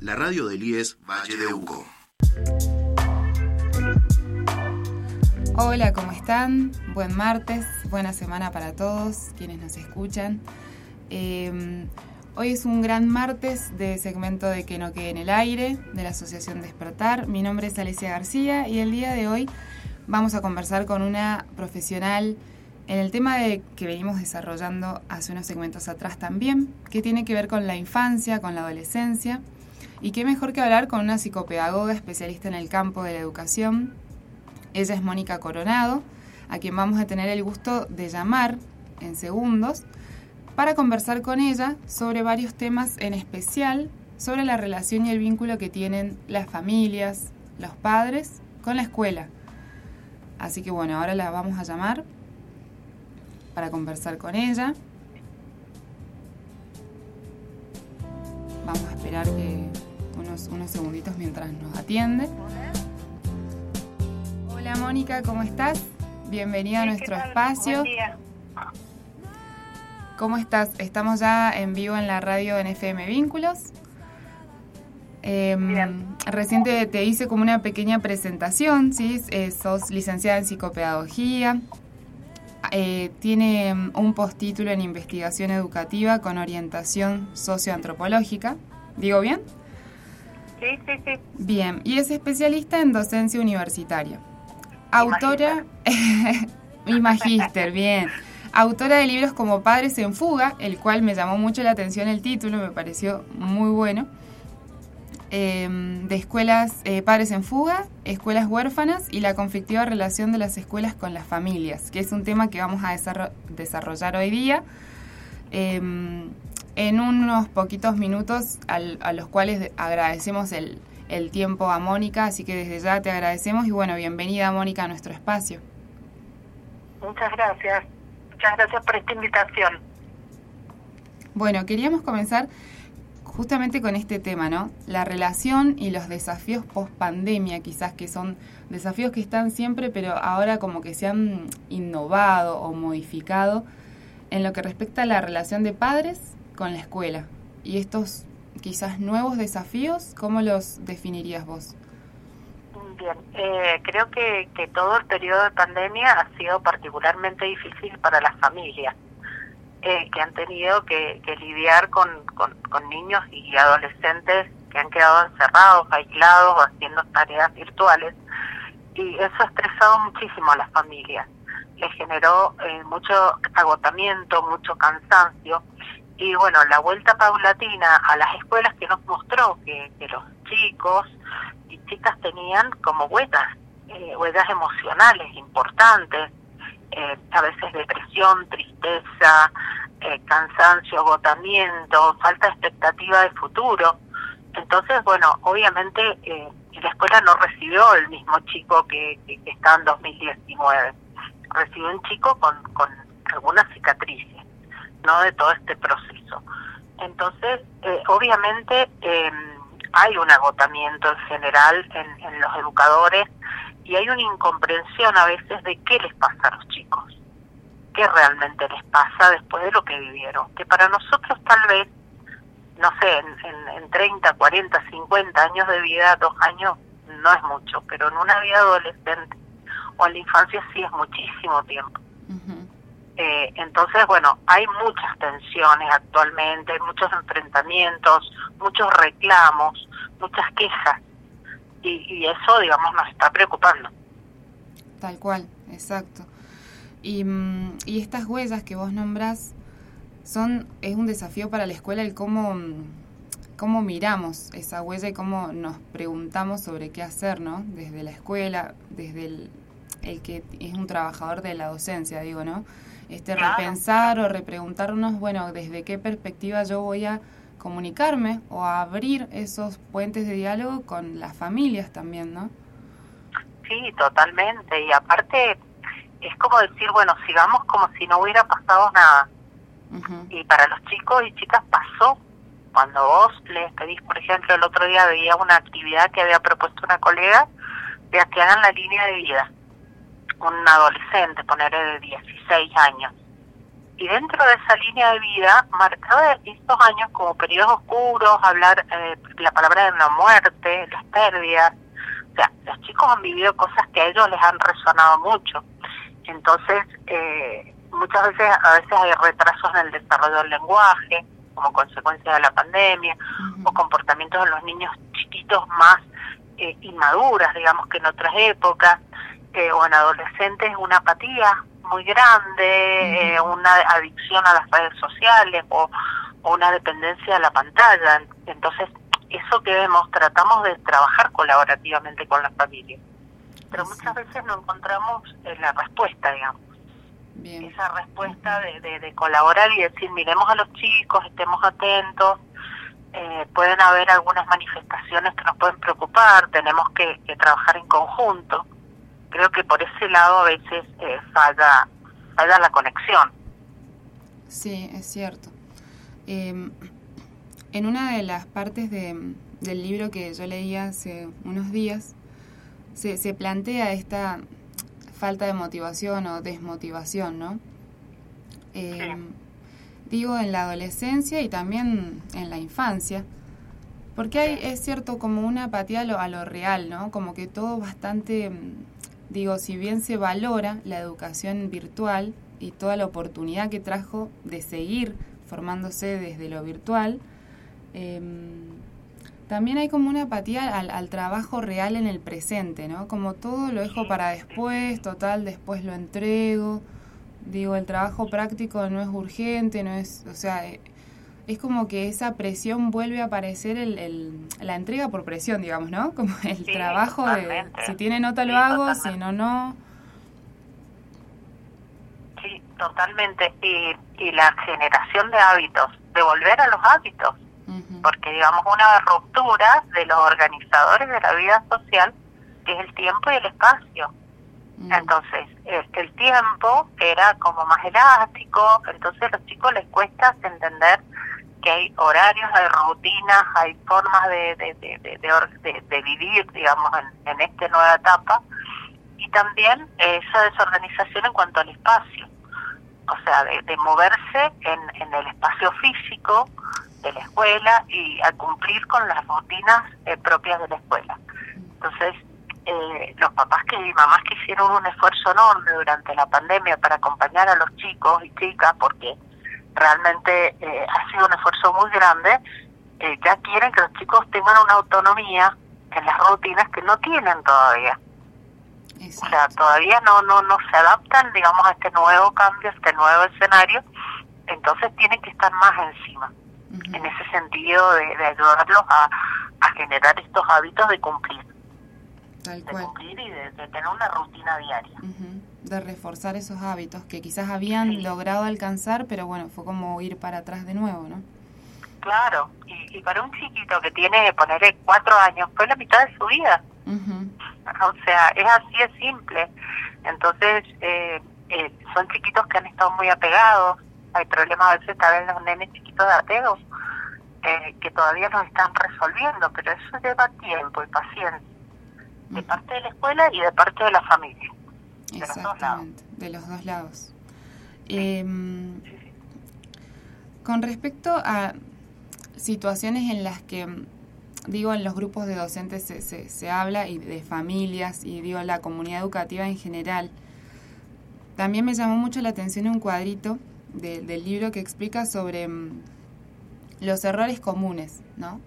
La radio del IES Valle de Uco. Hola, ¿cómo están? Buen martes, buena semana para todos quienes nos escuchan. Em, hoy es un gran martes de segmento de Que no quede en el aire de la Asociación Despertar. Mi nombre es Alicia García y el día de hoy vamos a conversar con una profesional en el tema de que venimos desarrollando hace unos segmentos atrás también, que tiene que ver con la infancia, con la adolescencia, y qué mejor que hablar con una psicopedagoga especialista en el campo de la educación. Ella es Mónica Coronado, a quien vamos a tener el gusto de llamar en segundos para conversar con ella sobre varios temas, en especial sobre la relación y el vínculo que tienen las familias, los padres con la escuela. Así que bueno, ahora la vamos a llamar para conversar con ella. Vamos a esperar que unos, unos segunditos mientras nos atiende. Hola Mónica, ¿cómo estás? Bienvenida a nuestro espacio. Buen día. ¿Cómo estás? Estamos ya en vivo en la radio en FM Vínculos. Eh, Bien. recién te, te hice como una pequeña presentación, ¿sí? Eh, sos licenciada en psicopedagogía, eh, tiene mm, un postítulo en investigación educativa con orientación socioantropológica. ¿Digo bien? Sí, sí, sí. Bien, y es especialista en docencia universitaria. Autora, mi magíster, bien. Autora de libros como Padres en Fuga, el cual me llamó mucho la atención el título, me pareció muy bueno. Eh, de escuelas eh, Padres en Fuga, Escuelas Huérfanas y la conflictiva relación de las escuelas con las familias, que es un tema que vamos a desarro- desarrollar hoy día. Eh, en unos poquitos minutos al- a los cuales de- agradecemos el, el tiempo a Mónica, así que desde ya te agradecemos y bueno, bienvenida Mónica a nuestro espacio. Muchas gracias. Muchas gracias por esta invitación. Bueno, queríamos comenzar justamente con este tema, ¿no? La relación y los desafíos post pandemia, quizás que son desafíos que están siempre, pero ahora como que se han innovado o modificado en lo que respecta a la relación de padres con la escuela. Y estos quizás nuevos desafíos, ¿cómo los definirías vos? Bien, eh, creo que, que todo el periodo de pandemia ha sido particularmente difícil para las familias, eh, que han tenido que, que lidiar con, con, con niños y adolescentes que han quedado encerrados, aislados, haciendo tareas virtuales. Y eso ha estresado muchísimo a las familias. Les generó eh, mucho agotamiento, mucho cansancio. Y bueno, la vuelta paulatina a las escuelas que nos mostró que, los chicos y chicas tenían como huellas, eh, huellas emocionales importantes, eh, a veces depresión, tristeza, eh, cansancio, agotamiento, falta de expectativa de futuro. Entonces, bueno, obviamente eh, la escuela no recibió el mismo chico que, que, que está en 2019. Recibió un chico con, con algunas cicatrices, ¿no? De todo este proceso. Entonces, eh, obviamente, eh, hay un agotamiento en general en, en los educadores y hay una incomprensión a veces de qué les pasa a los chicos, qué realmente les pasa después de lo que vivieron, que para nosotros tal vez, no sé, en, en, en 30, 40, 50 años de vida, dos años no es mucho, pero en una vida adolescente o en la infancia sí es muchísimo tiempo. Eh, entonces, bueno, hay muchas tensiones actualmente, hay muchos enfrentamientos, muchos reclamos, muchas quejas. Y, y eso, digamos, nos está preocupando. Tal cual, exacto. Y, mm, y estas huellas que vos nombrás son es un desafío para la escuela el cómo mm, cómo miramos esa huella y cómo nos preguntamos sobre qué hacer, ¿no? Desde la escuela, desde el, el que es un trabajador de la docencia, digo, ¿no? Este Claro. repensar o repreguntarnos, bueno, desde qué perspectiva yo voy a comunicarme o a abrir esos puentes de diálogo con las familias también, ¿no? Sí, totalmente. Y aparte, es como decir, bueno, sigamos como si no hubiera pasado nada. Y para los chicos y chicas pasó. Cuando vos les pedís, por ejemplo, el otro día veía una actividad que había propuesto una colega de que hagan la línea de vida. Un adolescente, ponerle de 16 años. Y dentro de esa línea de vida, marcaba estos años como periodos oscuros, hablar eh, la palabra de una muerte, las pérdidas. O sea, los chicos han vivido cosas que a ellos les han resonado mucho. Entonces, eh, muchas veces, a veces hay retrasos en el desarrollo del lenguaje, como consecuencia de la pandemia, o comportamientos de los niños chiquitos más eh, inmaduras, digamos que en otras épocas, eh, o en adolescentes una apatía muy grande, eh, una adicción a las redes sociales o, una dependencia de la pantalla. Entonces, eso que vemos, tratamos de trabajar colaborativamente con las familias. Pero muchas veces no encontramos la respuesta, digamos. Esa respuesta de, de, colaborar y decir, miremos a los chicos, estemos atentos. Eh, pueden haber algunas manifestaciones que nos pueden preocupar, tenemos que, trabajar en conjunto. Creo que por ese lado a veces eh, falla, falla la conexión. Sí, es cierto. Em, en una de las partes de, del libro que yo leí hace unos días, se, se plantea esta falta de motivación o desmotivación, ¿no? Eh, digo en la adolescencia y también en la infancia, porque hay, es cierto, como una apatía a lo, a lo real, ¿no? Como que todo bastante, digo, si bien se valora la educación virtual y toda la oportunidad que trajo de seguir formándose desde lo virtual, eh, también hay como una apatía al, trabajo real en el presente, ¿no? Como todo lo dejo para después, total, después lo entrego. Digo, el trabajo práctico no es urgente, no es, o sea, eh, es como que esa presión vuelve a aparecer el, la entrega por presión, digamos, ¿no? Como el trabajo de, si tiene nota lo hago, si no, no. Sí, totalmente. Y, y la generación de hábitos, de volver a los hábitos porque digamos una ruptura de los organizadores de la vida social, que es el tiempo y el espacio. Mm. Entonces, el, tiempo era como más elástico, entonces a los chicos les cuesta entender que hay horarios, hay rutinas, hay formas de, de, de, vivir, digamos, en, en esta nueva etapa, y también esa desorganización en cuanto al espacio, o sea, de, moverse en, en el espacio físico, de la escuela y a cumplir con las rutinas eh, propias de la escuela. Entonces, eh, los papás que y mamás que hicieron un esfuerzo enorme durante la pandemia para acompañar a los chicos y chicas, porque realmente eh, ha sido un esfuerzo muy grande, ya quieren que los chicos tengan una autonomía en las rutinas que no tienen todavía. O sea, todavía no, no, no se adaptan, digamos, a este nuevo cambio, a este nuevo escenario, entonces tienen que estar más encima en ese sentido de, ayudarlos a, generar estos hábitos de cumplir. De cumplir y de, tener una rutina diaria. De reforzar esos hábitos que quizás habían logrado alcanzar, pero bueno, fue como ir para atrás de nuevo, ¿no? Claro, y, para un chiquito que tiene, ponerle cuatro años, fue la mitad de su vida. O sea, es así de simple. Entonces, eh, eh, son chiquitos que han estado muy apegados, hay problemas a veces también los nenes chiquitos de ateos eh, que todavía no están resolviendo, pero eso lleva tiempo y paciencia de parte de la escuela y de parte de la familia. Exactamente, de los dos lados. Em, con respecto a situaciones en las que, digo, en los grupos de docentes se, se, se habla y de familias y digo, la comunidad educativa en general, también me llamó mucho la atención un cuadrito del libro que explica sobre mm, los errores comunes, ¿no?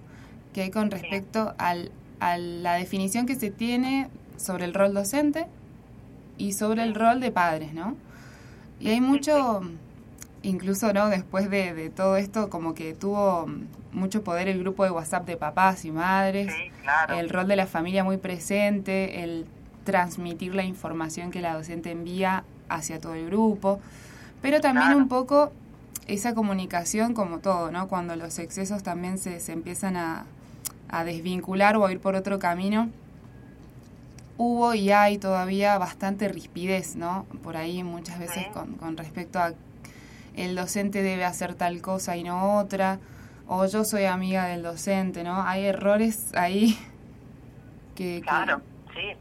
Que hay con respecto al, a la definición que se tiene sobre el rol docente y sobre el rol de padres, ¿no? Y hay mucho, incluso, ¿no? Después de, todo esto, como que tuvo mucho poder el grupo de WhatsApp de papás y madres, el rol de la familia muy presente, el transmitir la información que la docente envía hacia todo el grupo. Pero también un poco esa comunicación como todo, ¿no? Cuando los excesos también se, se empiezan a, a desvincular o a ir por otro camino, hubo y hay todavía bastante rispidez, ¿no? Por ahí muchas veces con, con respecto a el docente debe hacer tal cosa y no otra, o yo soy amiga del docente, ¿no? Hay errores ahí que... Claro, sí,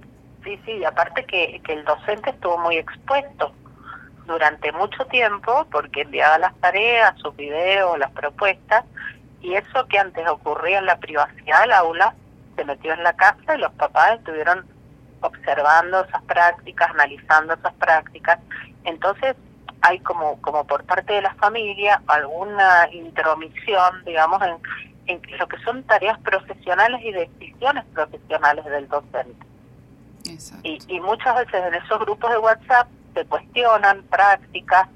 sí, sí, y aparte que, que el docente estuvo muy expuesto durante mucho tiempo porque enviaba las tareas, sus videos, las propuestas, y eso que antes ocurría en la privacidad del aula, se metió en la casa y los papás estuvieron observando esas prácticas, analizando esas prácticas. Entonces, hay como, como por parte de la familia alguna intromisión, digamos, en, en lo que son tareas profesionales y decisiones profesionales del docente. Y, y muchas veces en esos grupos de WhatsApp se cuestionan prácticas,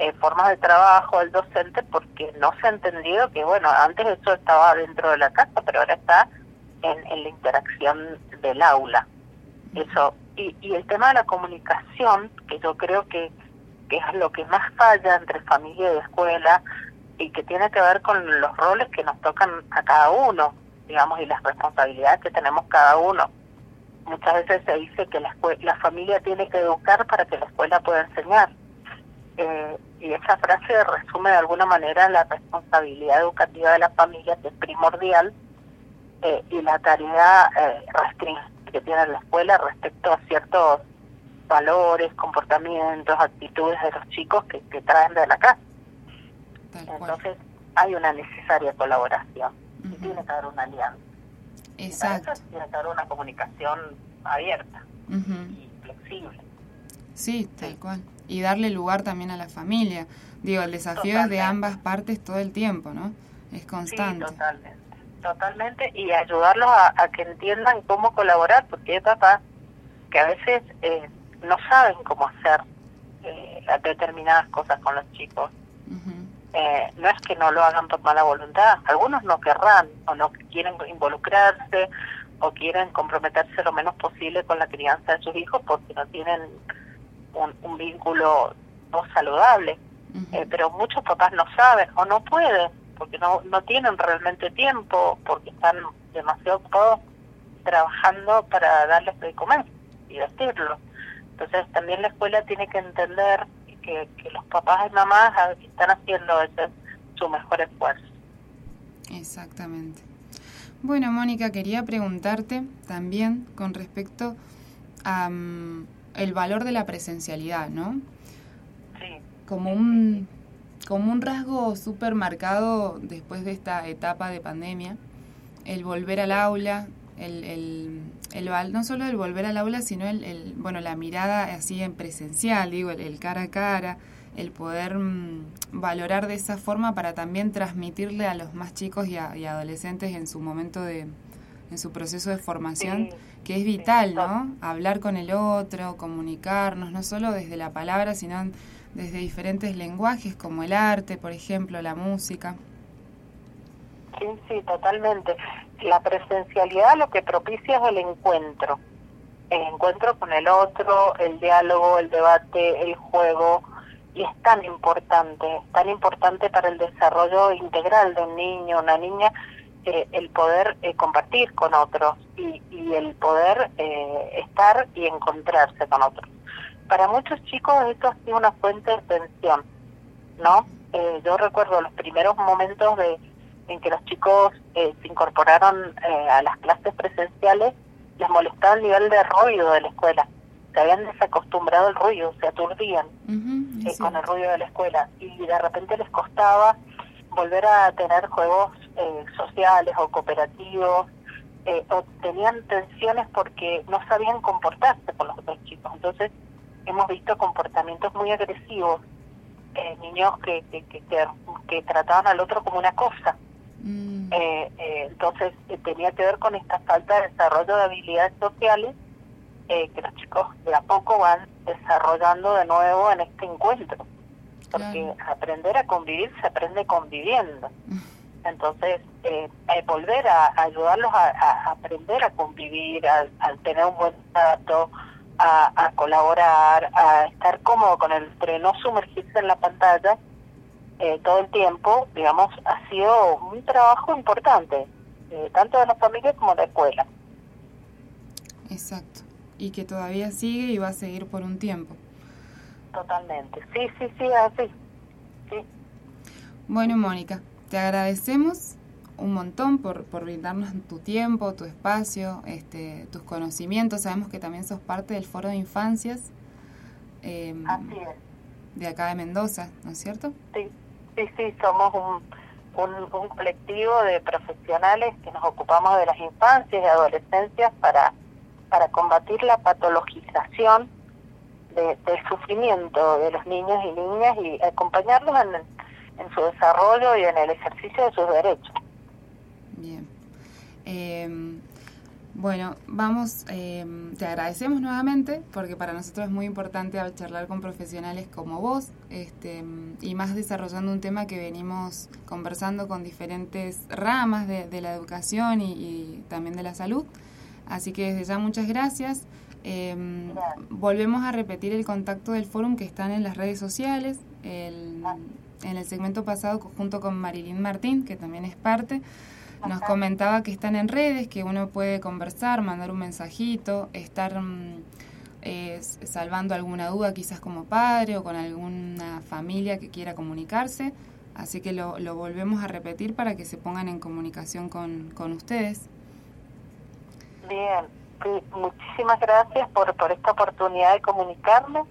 eh, formas de trabajo del docente porque no se ha entendido que, bueno, antes eso estaba dentro de la casa, pero ahora está en, en la interacción del aula. Eso. Y, y el tema de la comunicación, que yo creo que, que es lo que más falla entre familia y escuela, y que tiene que ver con los roles que nos tocan a cada uno, digamos, y las responsabilidades que tenemos cada uno. Muchas veces se dice que la, la familia tiene que educar para que la escuela pueda enseñar. Eh, y esa frase resume de alguna manera la responsabilidad educativa de la familia, que es primordial, eh, y la tarea eh, que tiene la escuela respecto a ciertos valores, comportamientos, actitudes de los chicos que, que traen de la casa. Entonces hay una necesaria colaboración y tiene que haber una alianza. Exacto. tiene que haber una comunicación abierta y flexible. Sí, tal cual. Y darle lugar también a la familia. Digo, el desafío es de ambas partes todo el tiempo, ¿no? Es constante. Sí, totalmente. Totalmente. Y ayudarlos a, que entiendan cómo colaborar, porque hay papás que a veces eh, no saben cómo hacer eh, determinadas cosas con los chicos. Eh, no es que no lo hagan por mala voluntad, algunos no querrán o no quieren involucrarse o quieren comprometerse lo menos posible con la crianza de sus hijos porque no tienen un, vínculo no saludable. Eh, pero muchos papás no saben o no pueden porque no, no tienen realmente tiempo, porque están demasiado ocupados trabajando para darles de comer y vestirlos. Entonces también la escuela tiene que entender que, los papás y mamás están haciendo ese su mejor esfuerzo. Exactamente. Bueno, Mónica, quería preguntarte también con respecto a mm, el valor de la presencialidad, ¿no? Sí. Como un, como un rasgo súper marcado después de esta etapa de pandemia, el volver al aula, el, el, el, no solo el volver al aula, sino el, el, bueno, la mirada así en presencial, digo, el, cara a cara, el poder mm, valorar de esa forma para también transmitirle a los más chicos y, y adolescentes en su momento de, en su proceso de formación, que es vital, ¿no? Hablar con el otro, comunicarnos, no solo desde la palabra, sino desde diferentes lenguajes como el arte, por ejemplo, la música. Sí, sí, totalmente. La presencialidad lo que propicia es el encuentro, el encuentro con el otro, el diálogo, el debate, el juego, y es tan importante, tan importante para el desarrollo integral de un niño, una niña, eh, el poder eh, compartir con otros y, y el poder eh, estar y encontrarse con otros. Para muchos chicos esto ha sido una fuente de tensión, ¿no? yo recuerdo los primeros momentos de en que los chicos eh, se incorporaron eh, a las clases presenciales, les molestaba el nivel de ruido de la escuela. Se habían desacostumbrado al ruido, se aturdían eh, con el ruido de la escuela y de repente les costaba volver a tener juegos sociales o cooperativos o tenían tensiones porque no sabían comportarse con los otros chicos. Entonces hemos visto comportamientos muy agresivos, niños que, que, que, que trataban al otro como una cosa Mm. Eh, eh, entonces eh, tenía que ver con esta falta de desarrollo de habilidades sociales que los chicos de a poco van desarrollando de nuevo en este encuentro. Porque aprender a convivir se aprende conviviendo. Entonces, volver a, ayudarlos a, aprender a convivir, a, tener un buen trato, a, colaborar, a estar cómodo con el, pero no sumergirse en la pantalla eh, todo el tiempo, digamos, ha sido un trabajo importante, eh, tanto de la familia como de la escuela. Exacto, y que todavía sigue y va a seguir por un tiempo. Totalmente, sí, sí, sí, así. Sí. Bueno, Mónica, te agradecemos un montón por, por brindarnos tu tiempo, tu espacio, este, tus conocimientos. Sabemos que también sos parte del Foro de Infancias. Así es de acá de Mendoza, ¿no es cierto? Sí, sí, sí, somos un, un, colectivo de profesionales que nos ocupamos de las infancias y adolescencias para, para combatir la patologización de, del sufrimiento de los niños y niñas y acompañarlos en, en su desarrollo y en el ejercicio de sus derechos. Bien. Eh, bueno, vamos, eh, te agradecemos nuevamente porque para nosotros es muy importante charlar con profesionales como vos este, y más desarrollando un tema que venimos conversando con diferentes ramas de, la educación y, también de la salud. Así que desde ya muchas gracias. Eh, volvemos a repetir el contacto del fórum que están en las redes sociales. En el segmento pasado junto con Marilyn Martín, que también es parte. Nos comentaba que están en redes, que uno puede conversar, mandar un mensajito, estar mm, salvando alguna duda quizás como padre o con alguna familia que quiera comunicarse. Así que lo, lo volvemos a repetir para que se pongan en comunicación con, con ustedes. Bien, muchísimas gracias por, por esta oportunidad de comunicarme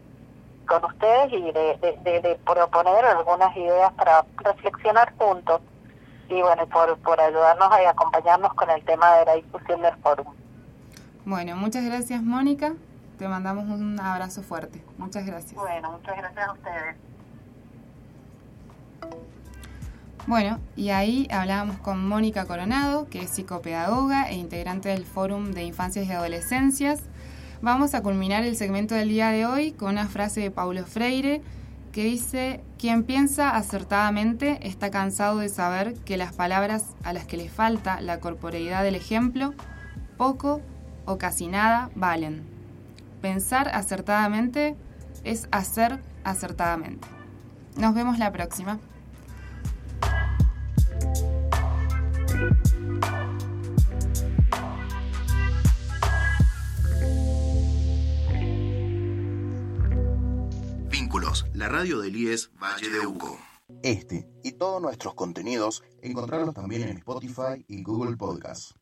con ustedes y de, de proponer algunas ideas para reflexionar juntos y bueno, por, por ayudarnos y acompañarnos con el tema de la discusión del foro. Bueno, muchas gracias Mónica, te mandamos un abrazo fuerte. Muchas gracias. Bueno, muchas gracias a ustedes. Bueno, y ahí hablábamos con Mónica Coronado, que es psicopedagoga e integrante del Fórum de Infancias y Adolescencias. Vamos a culminar el segmento del día de hoy con una frase de Paulo Freire, que dice, quien piensa acertadamente está cansado de saber que las palabras a las que le falta la corporeidad del ejemplo, poco o casi nada valen. Pensar acertadamente es hacer acertadamente. Nos vemos la próxima. La radio del IES Valle de Uco. Este y todos nuestros contenidos encontrarlos también en Spotify y Google Podcasts.